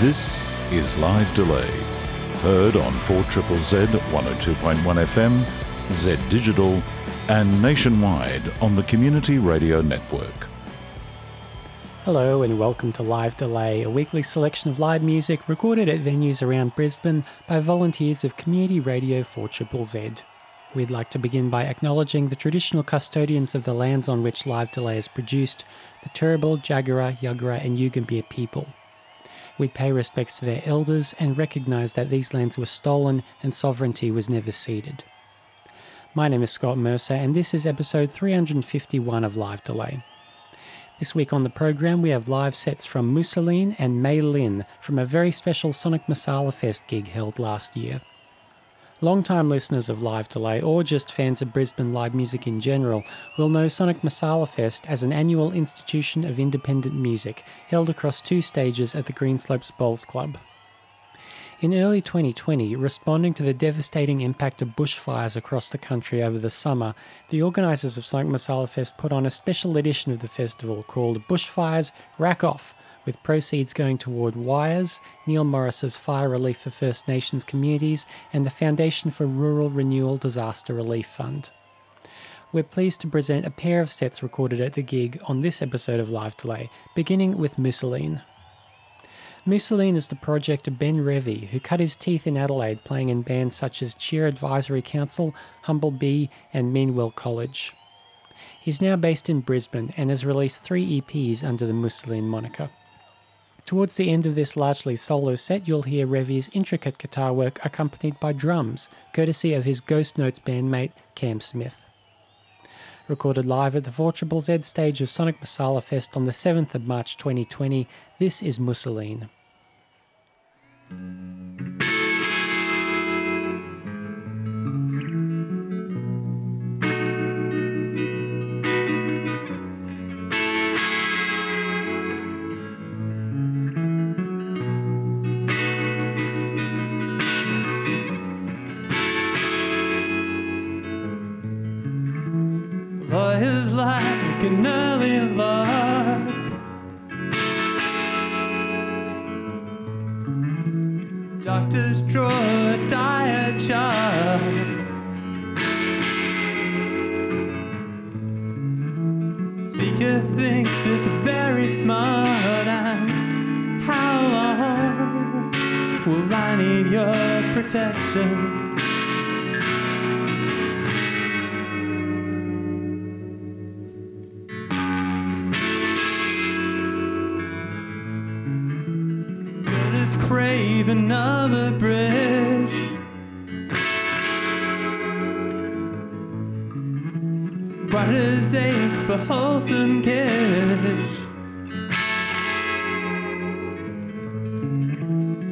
This is Live Delay. Heard on 4 Triple Z 102.1 FM, Z Digital, and nationwide on the Community Radio Network. Hello and welcome to Live Delay, a weekly selection of live music recorded at venues around Brisbane by volunteers of Community Radio 4 Triple Z. We'd like to begin by acknowledging the traditional custodians of the lands on which Live Delay is produced, the Turrbal, Jagera, Yuggera, and Yugambeh people. We pay respects to their elders and recognise that these lands were stolen and sovereignty was never ceded. My name is Scott Mercer, and this is episode 351 of Live Delay. This week on the program, we have live sets from Mousseline and Mei Lin from a very special Sonic Masala Fest gig held last year. Long-time listeners of Live Delay, or just fans of Brisbane live music in general, will know Sonic Masala Fest as an annual institution of independent music held across two stages at the Greenslopes Bowls Club. In early 2020, responding to the devastating impact of bushfires across the country over the summer, the organisers of Sonic Masala Fest put on a special edition of the festival called Bushfires Rack Off, with proceeds going toward WIRES, Neil Morris's Fire Relief for First Nations Communities, and the Foundation for Rural Renewal Disaster Relief Fund. We're pleased to present a pair of sets recorded at the gig on this episode of Live Delay, beginning with Mousseline. Mousseline is the project of Ben Revy, who cut his teeth in Adelaide playing in bands such as Cheer Advisory Council, Humble Bee, and Meanwell College. He's now based in Brisbane and has released three EPs under the Mousseline moniker. Towards the end of this largely solo set, you'll hear Revy's intricate guitar work accompanied by drums, courtesy of his Ghost Notes bandmate Cam Smith. Recorded live at the 4 Z stage of Sonic Masala Fest on the 7th of March 2020, this is Mousseline. Doctors draw a diatribe. Speaker thinks it's very smart. And how long will I need your protection? Crave another bridge. Brothers ache for wholesome kiss.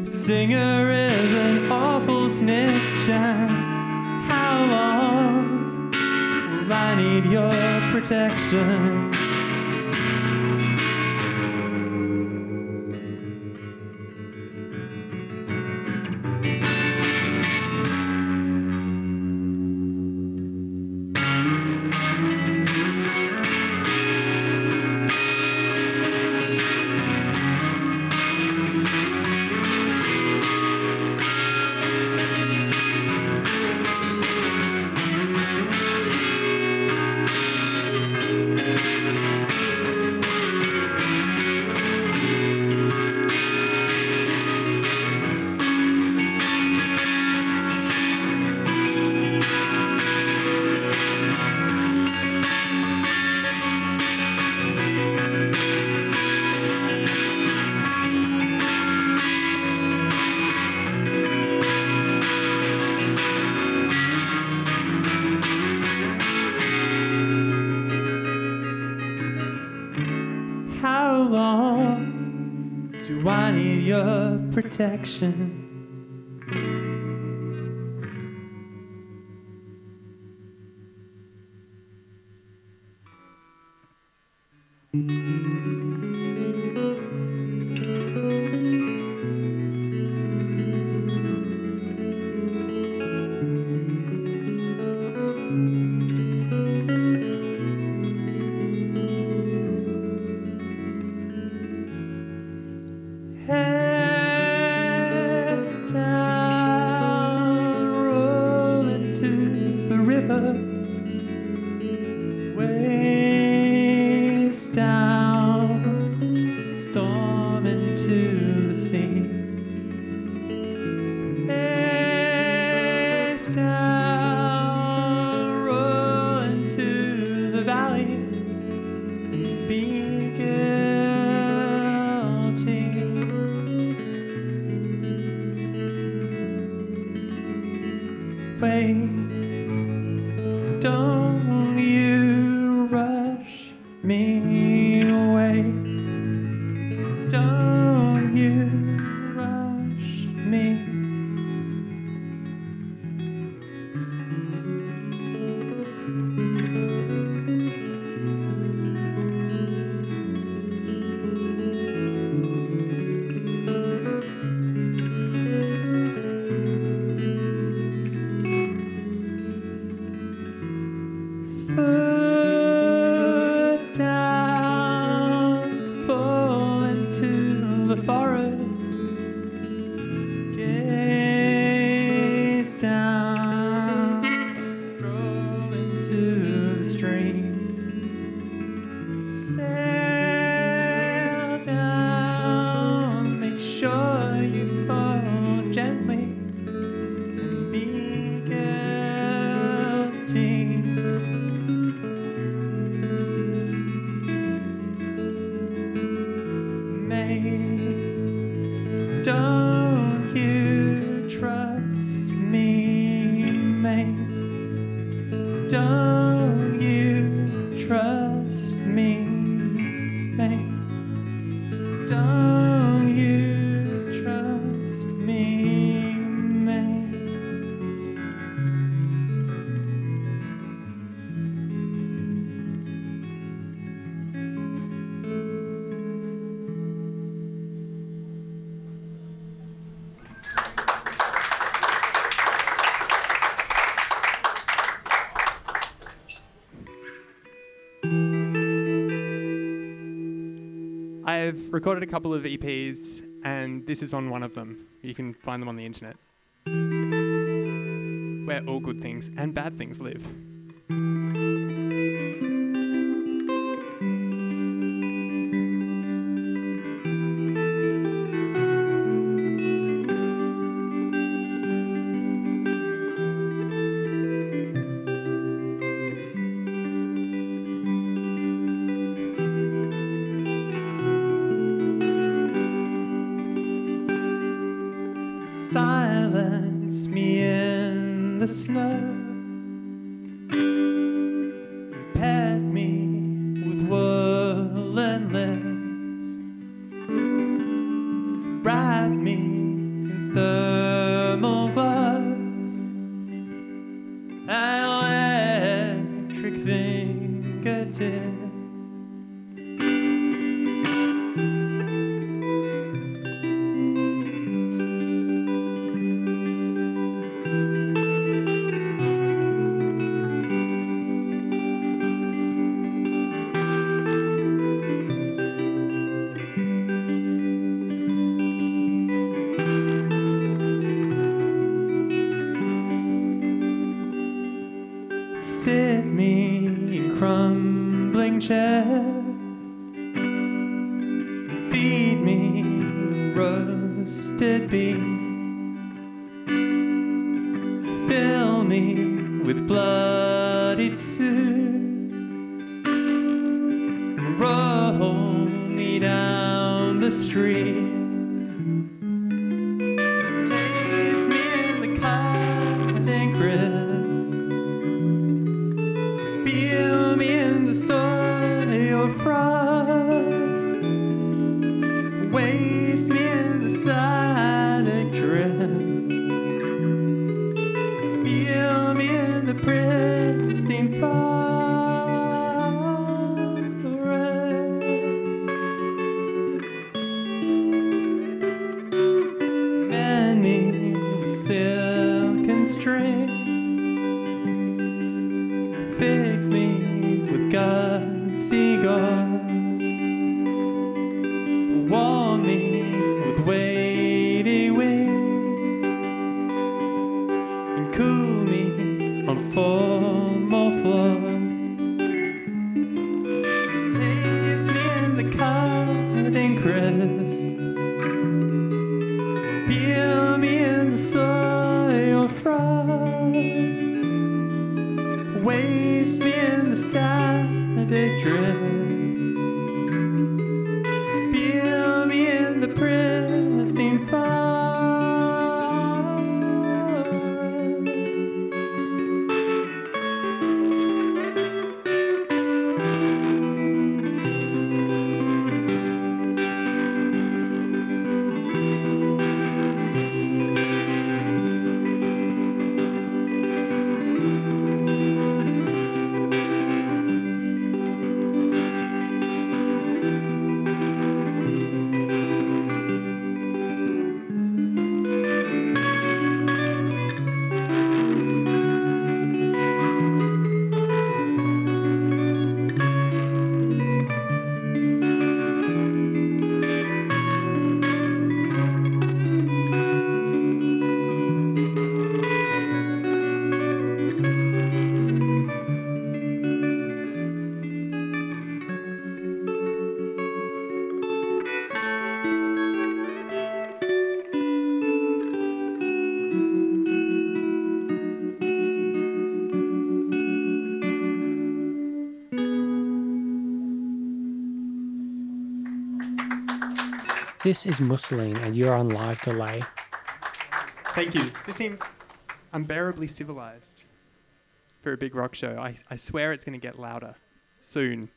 Singer is an awful snitch. And how long will I need your protection? protection. recorded a couple of EPs, and this is on one of them. You can find them on the internet. Where all good things and bad things live. me. This is Mousseline, and you're on live delay. Thank you. This seems unbearably civilized for a big rock show. I, I swear it's going to get louder soon.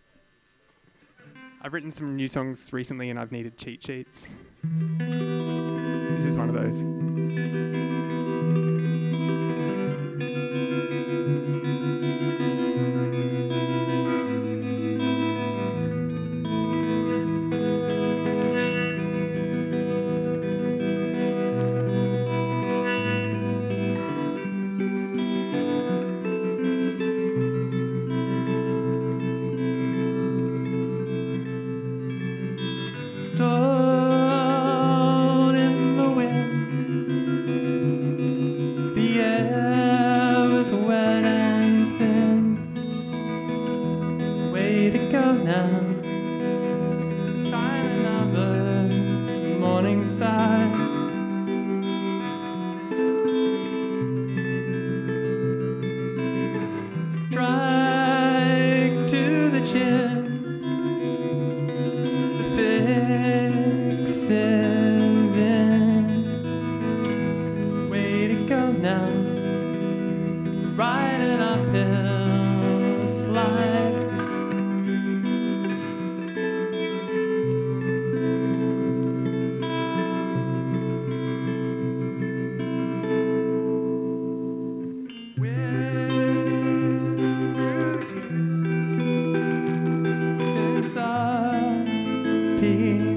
I've written some new songs recently and I've needed cheat sheets. This is one of those. 地。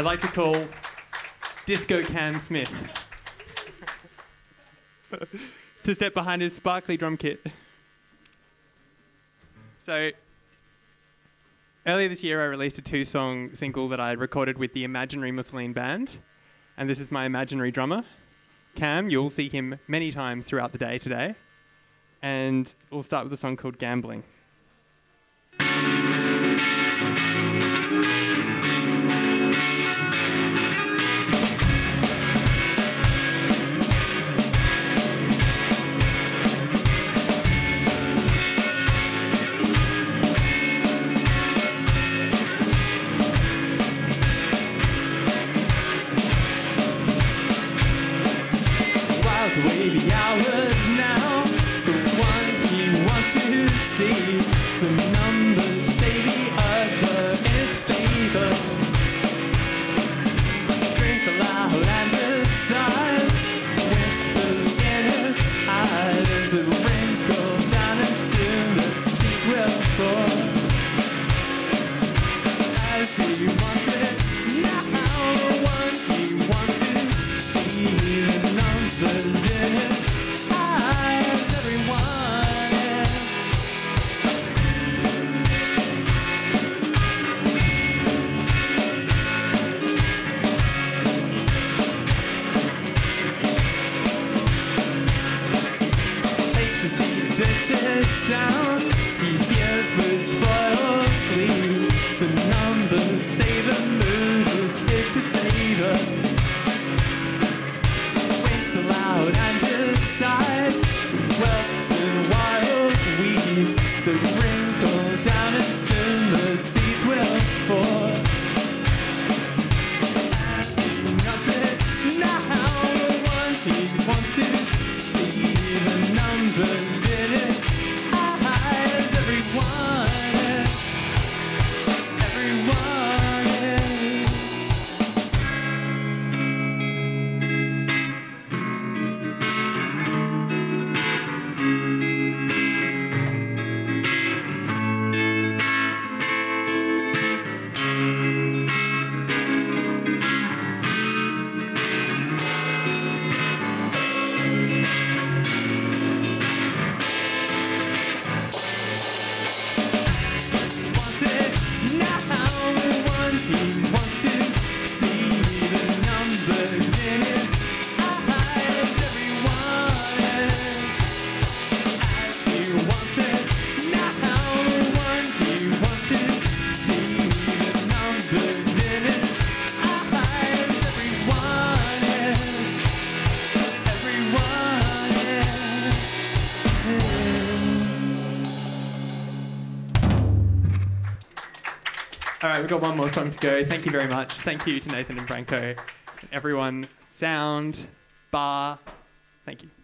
I'd like to call Disco Cam Smith to step behind his sparkly drum kit. So, earlier this year, I released a two song single that I recorded with the Imaginary Mousseline Band, and this is my imaginary drummer, Cam. You'll see him many times throughout the day today, and we'll start with a song called Gambling. The hours got one more song to go. Thank you very much. Thank you to Nathan and Branko. Everyone, sound, bar. Thank you.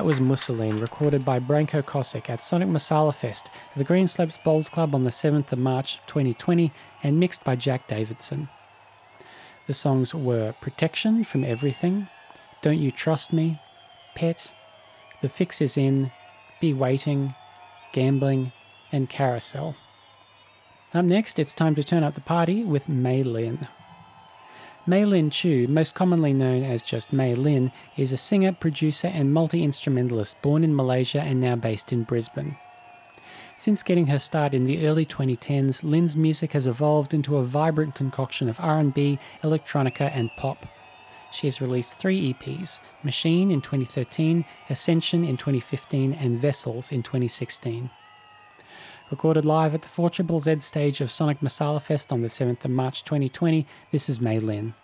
that was Mousseline, recorded by Branko Kosic at Sonic Masala Fest at the Greenslopes Bowls Club on the 7th of March 2020 and mixed by Jack Davidson. The songs were Protection from Everything, Don't You Trust Me, Pet, The Fix Is In, Be Waiting, Gambling, and Carousel. Up next, it's time to turn up the party with Mei Lin. Mei Lin Chu, most commonly known as just Mei Lin, is a singer, producer, and multi instrumentalist born in Malaysia and now based in Brisbane. Since getting her start in the early 2010s, Lin's music has evolved into a vibrant concoction of R&B, electronica, and pop. She has released three EPs Machine in 2013, Ascension in 2015, and Vessels in 2016. Recorded live at the 4 Z stage of Sonic Masala Fest on the 7th of March 2020, this is Mei Lin.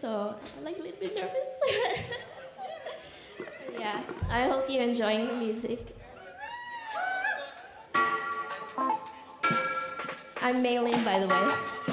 so I'm like a little bit nervous. yeah, I hope you're enjoying the music. I'm Mei Lin, by the way.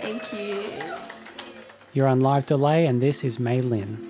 Thank you. You're on live delay, and this is Mei Lin.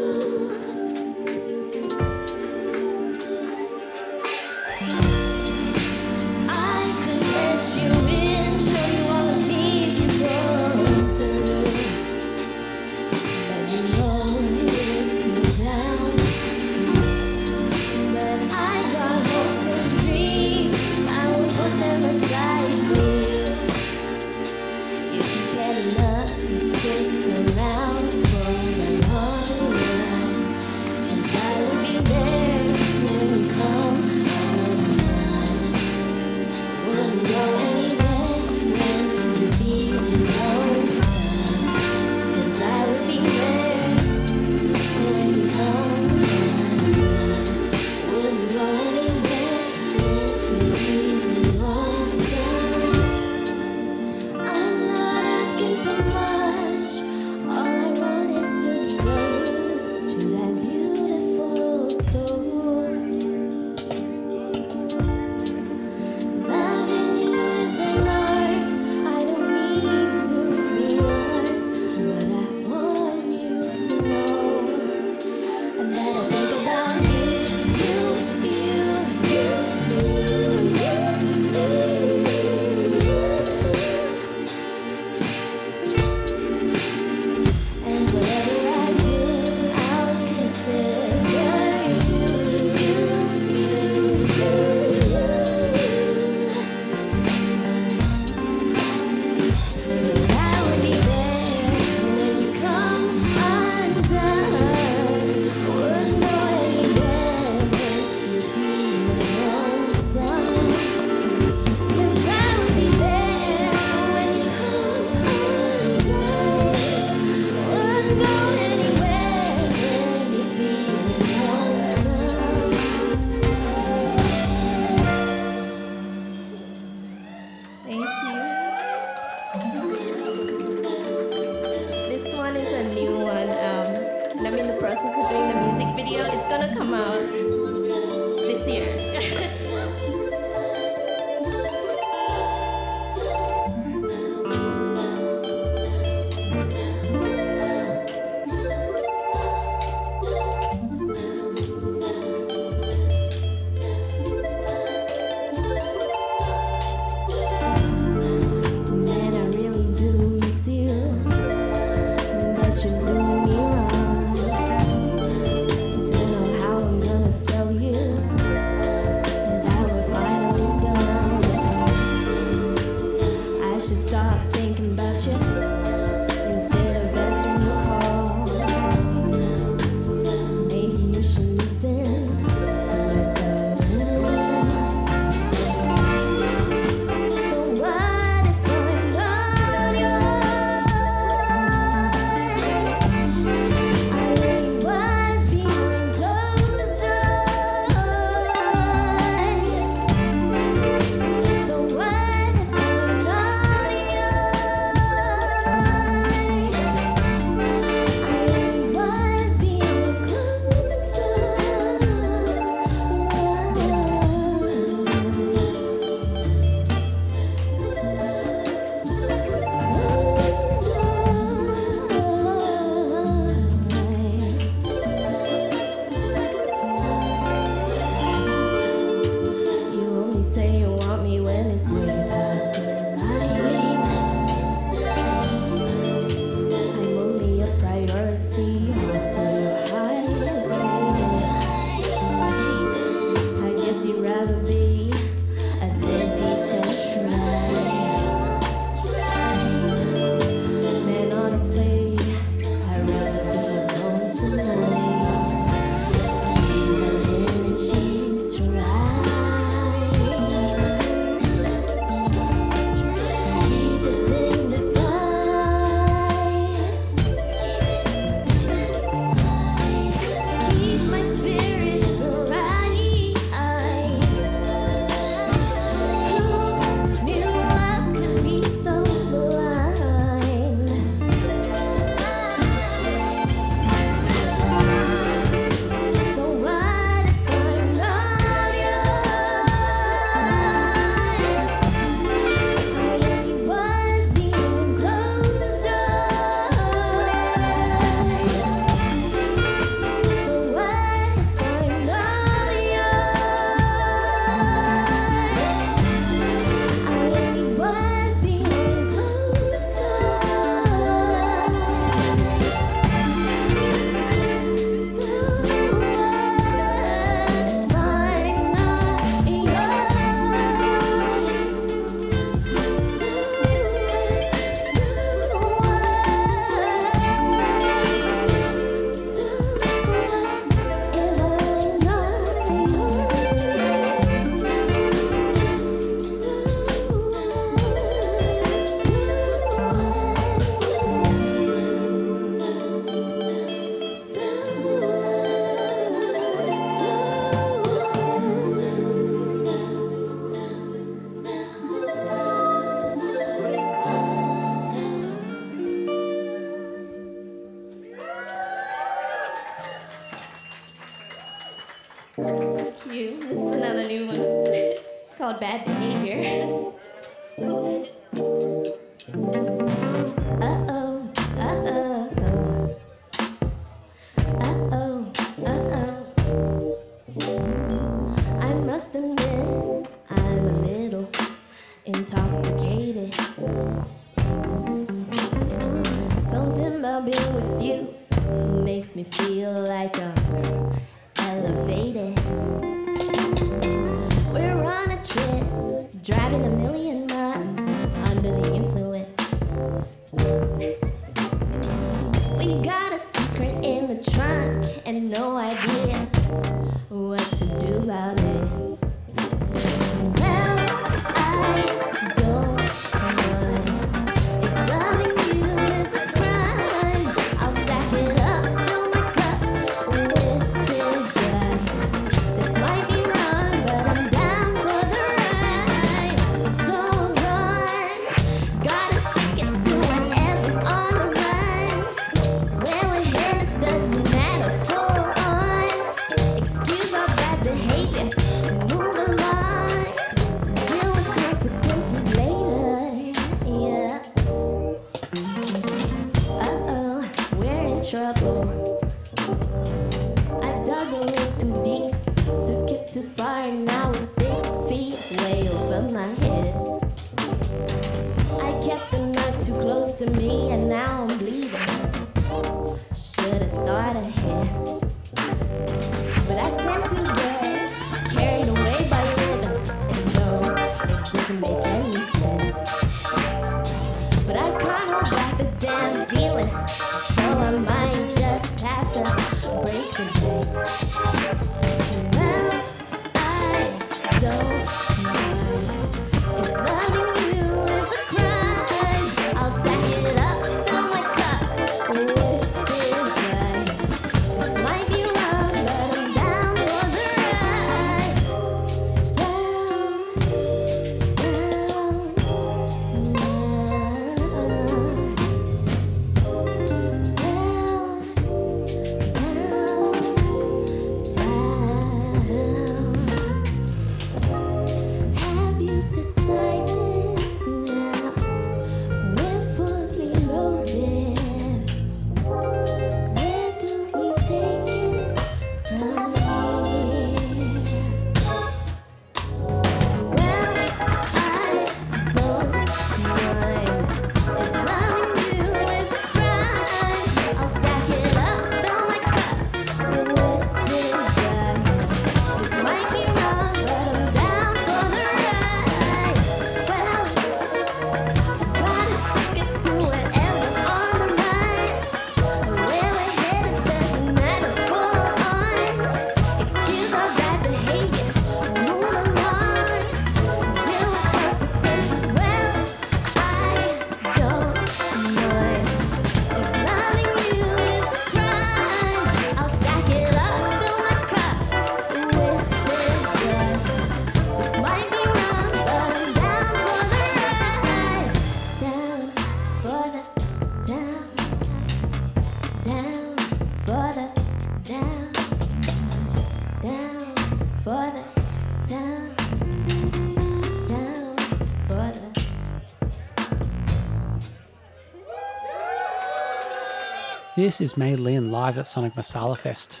this is Mei Lin live at Sonic Masala Fest.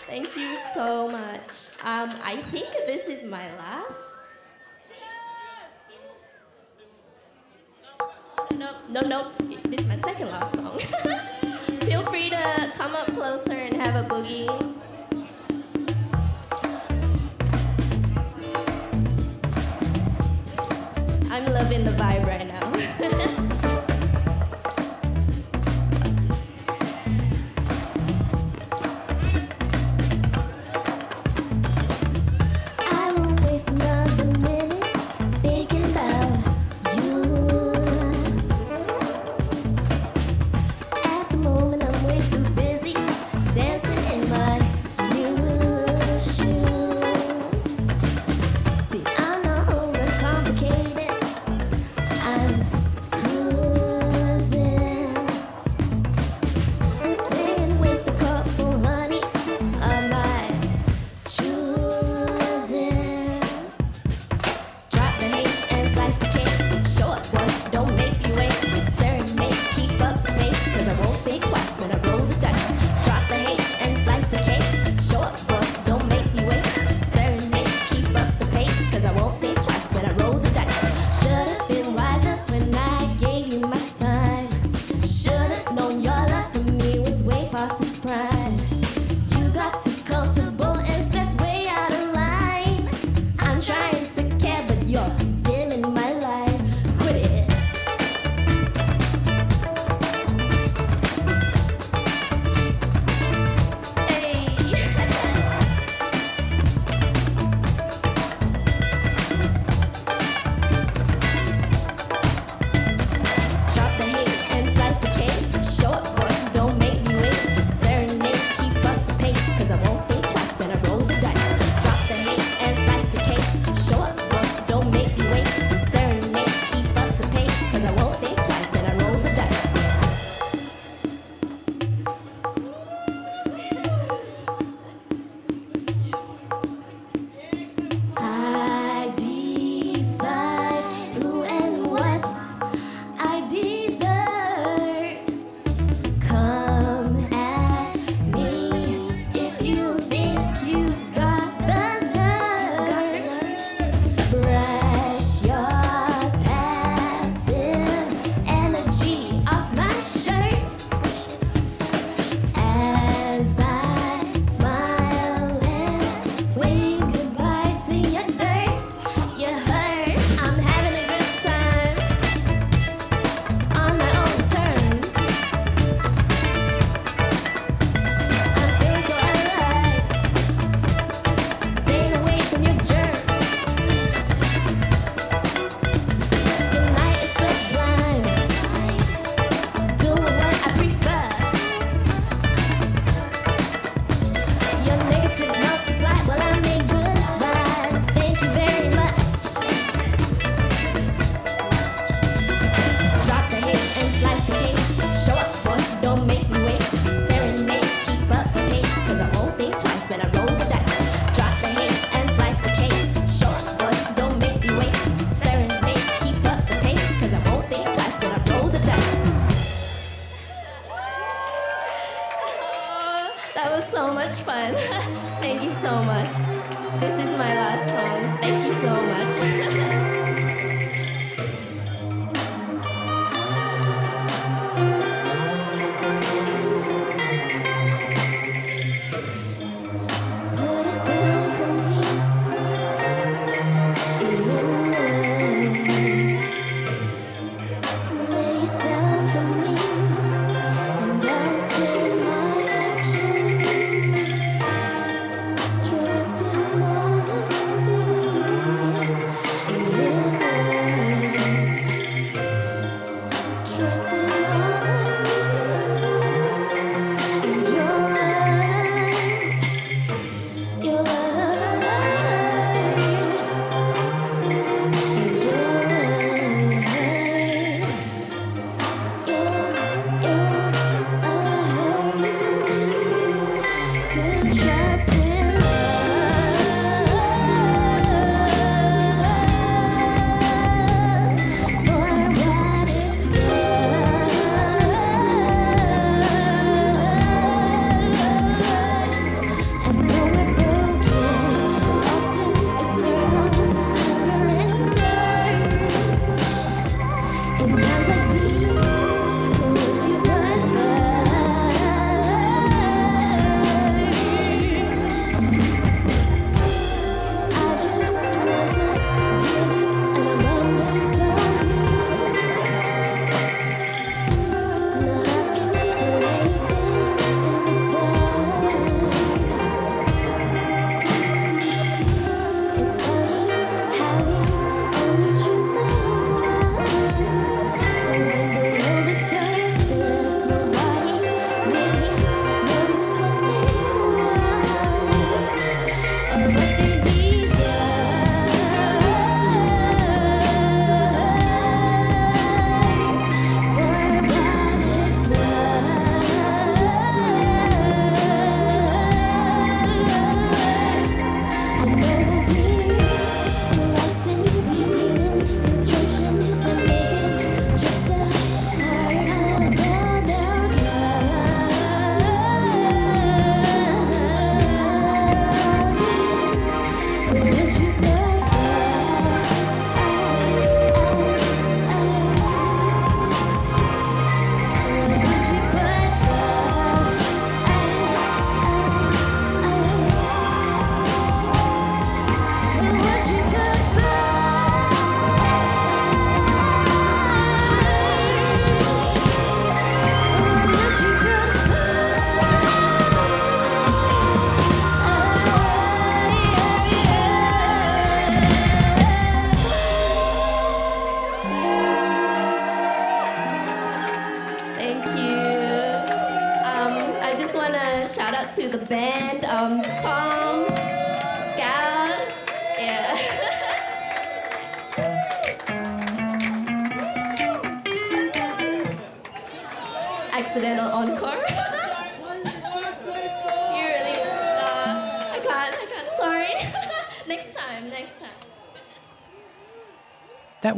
Thank you so much. Um, I think this is my last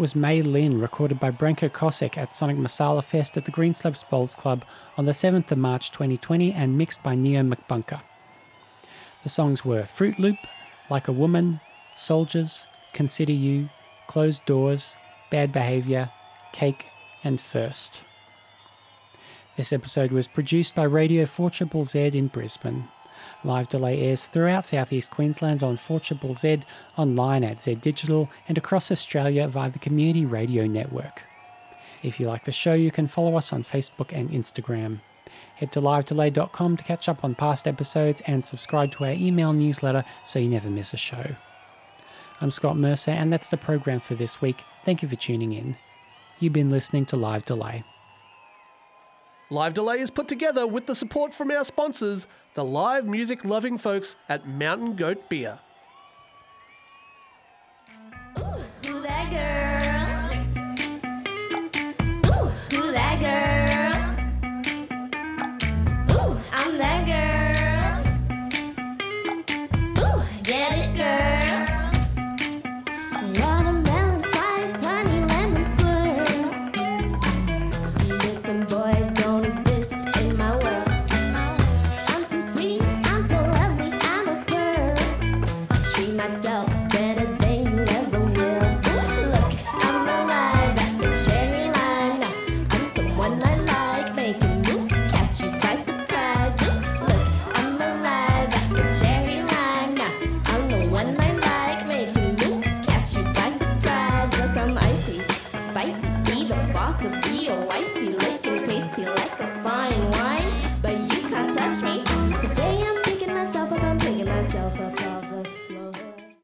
was Mei Lin, recorded by Branko Kosek at Sonic Masala Fest at the Greenslopes Bowls Club on the 7th of March 2020 and mixed by Neo McBunker. The songs were Fruit Loop, Like a Woman, Soldiers, Consider You, Closed Doors, Bad Behavior, Cake, and First. This episode was produced by Radio 4ZZZ in Brisbane. Live delay airs throughout southeast Queensland on 4ZZZ, online at Zed Digital, and across Australia via the Community Radio Network. If you like the show, you can follow us on Facebook and Instagram. Head to livedelay.com to catch up on past episodes and subscribe to our email newsletter so you never miss a show. I'm Scott Mercer, and that's the program for this week. Thank you for tuning in. You've been listening to Live Delay. Live Delay is put together with the support from our sponsors, the live music loving folks at Mountain Goat Beer. Who that girl?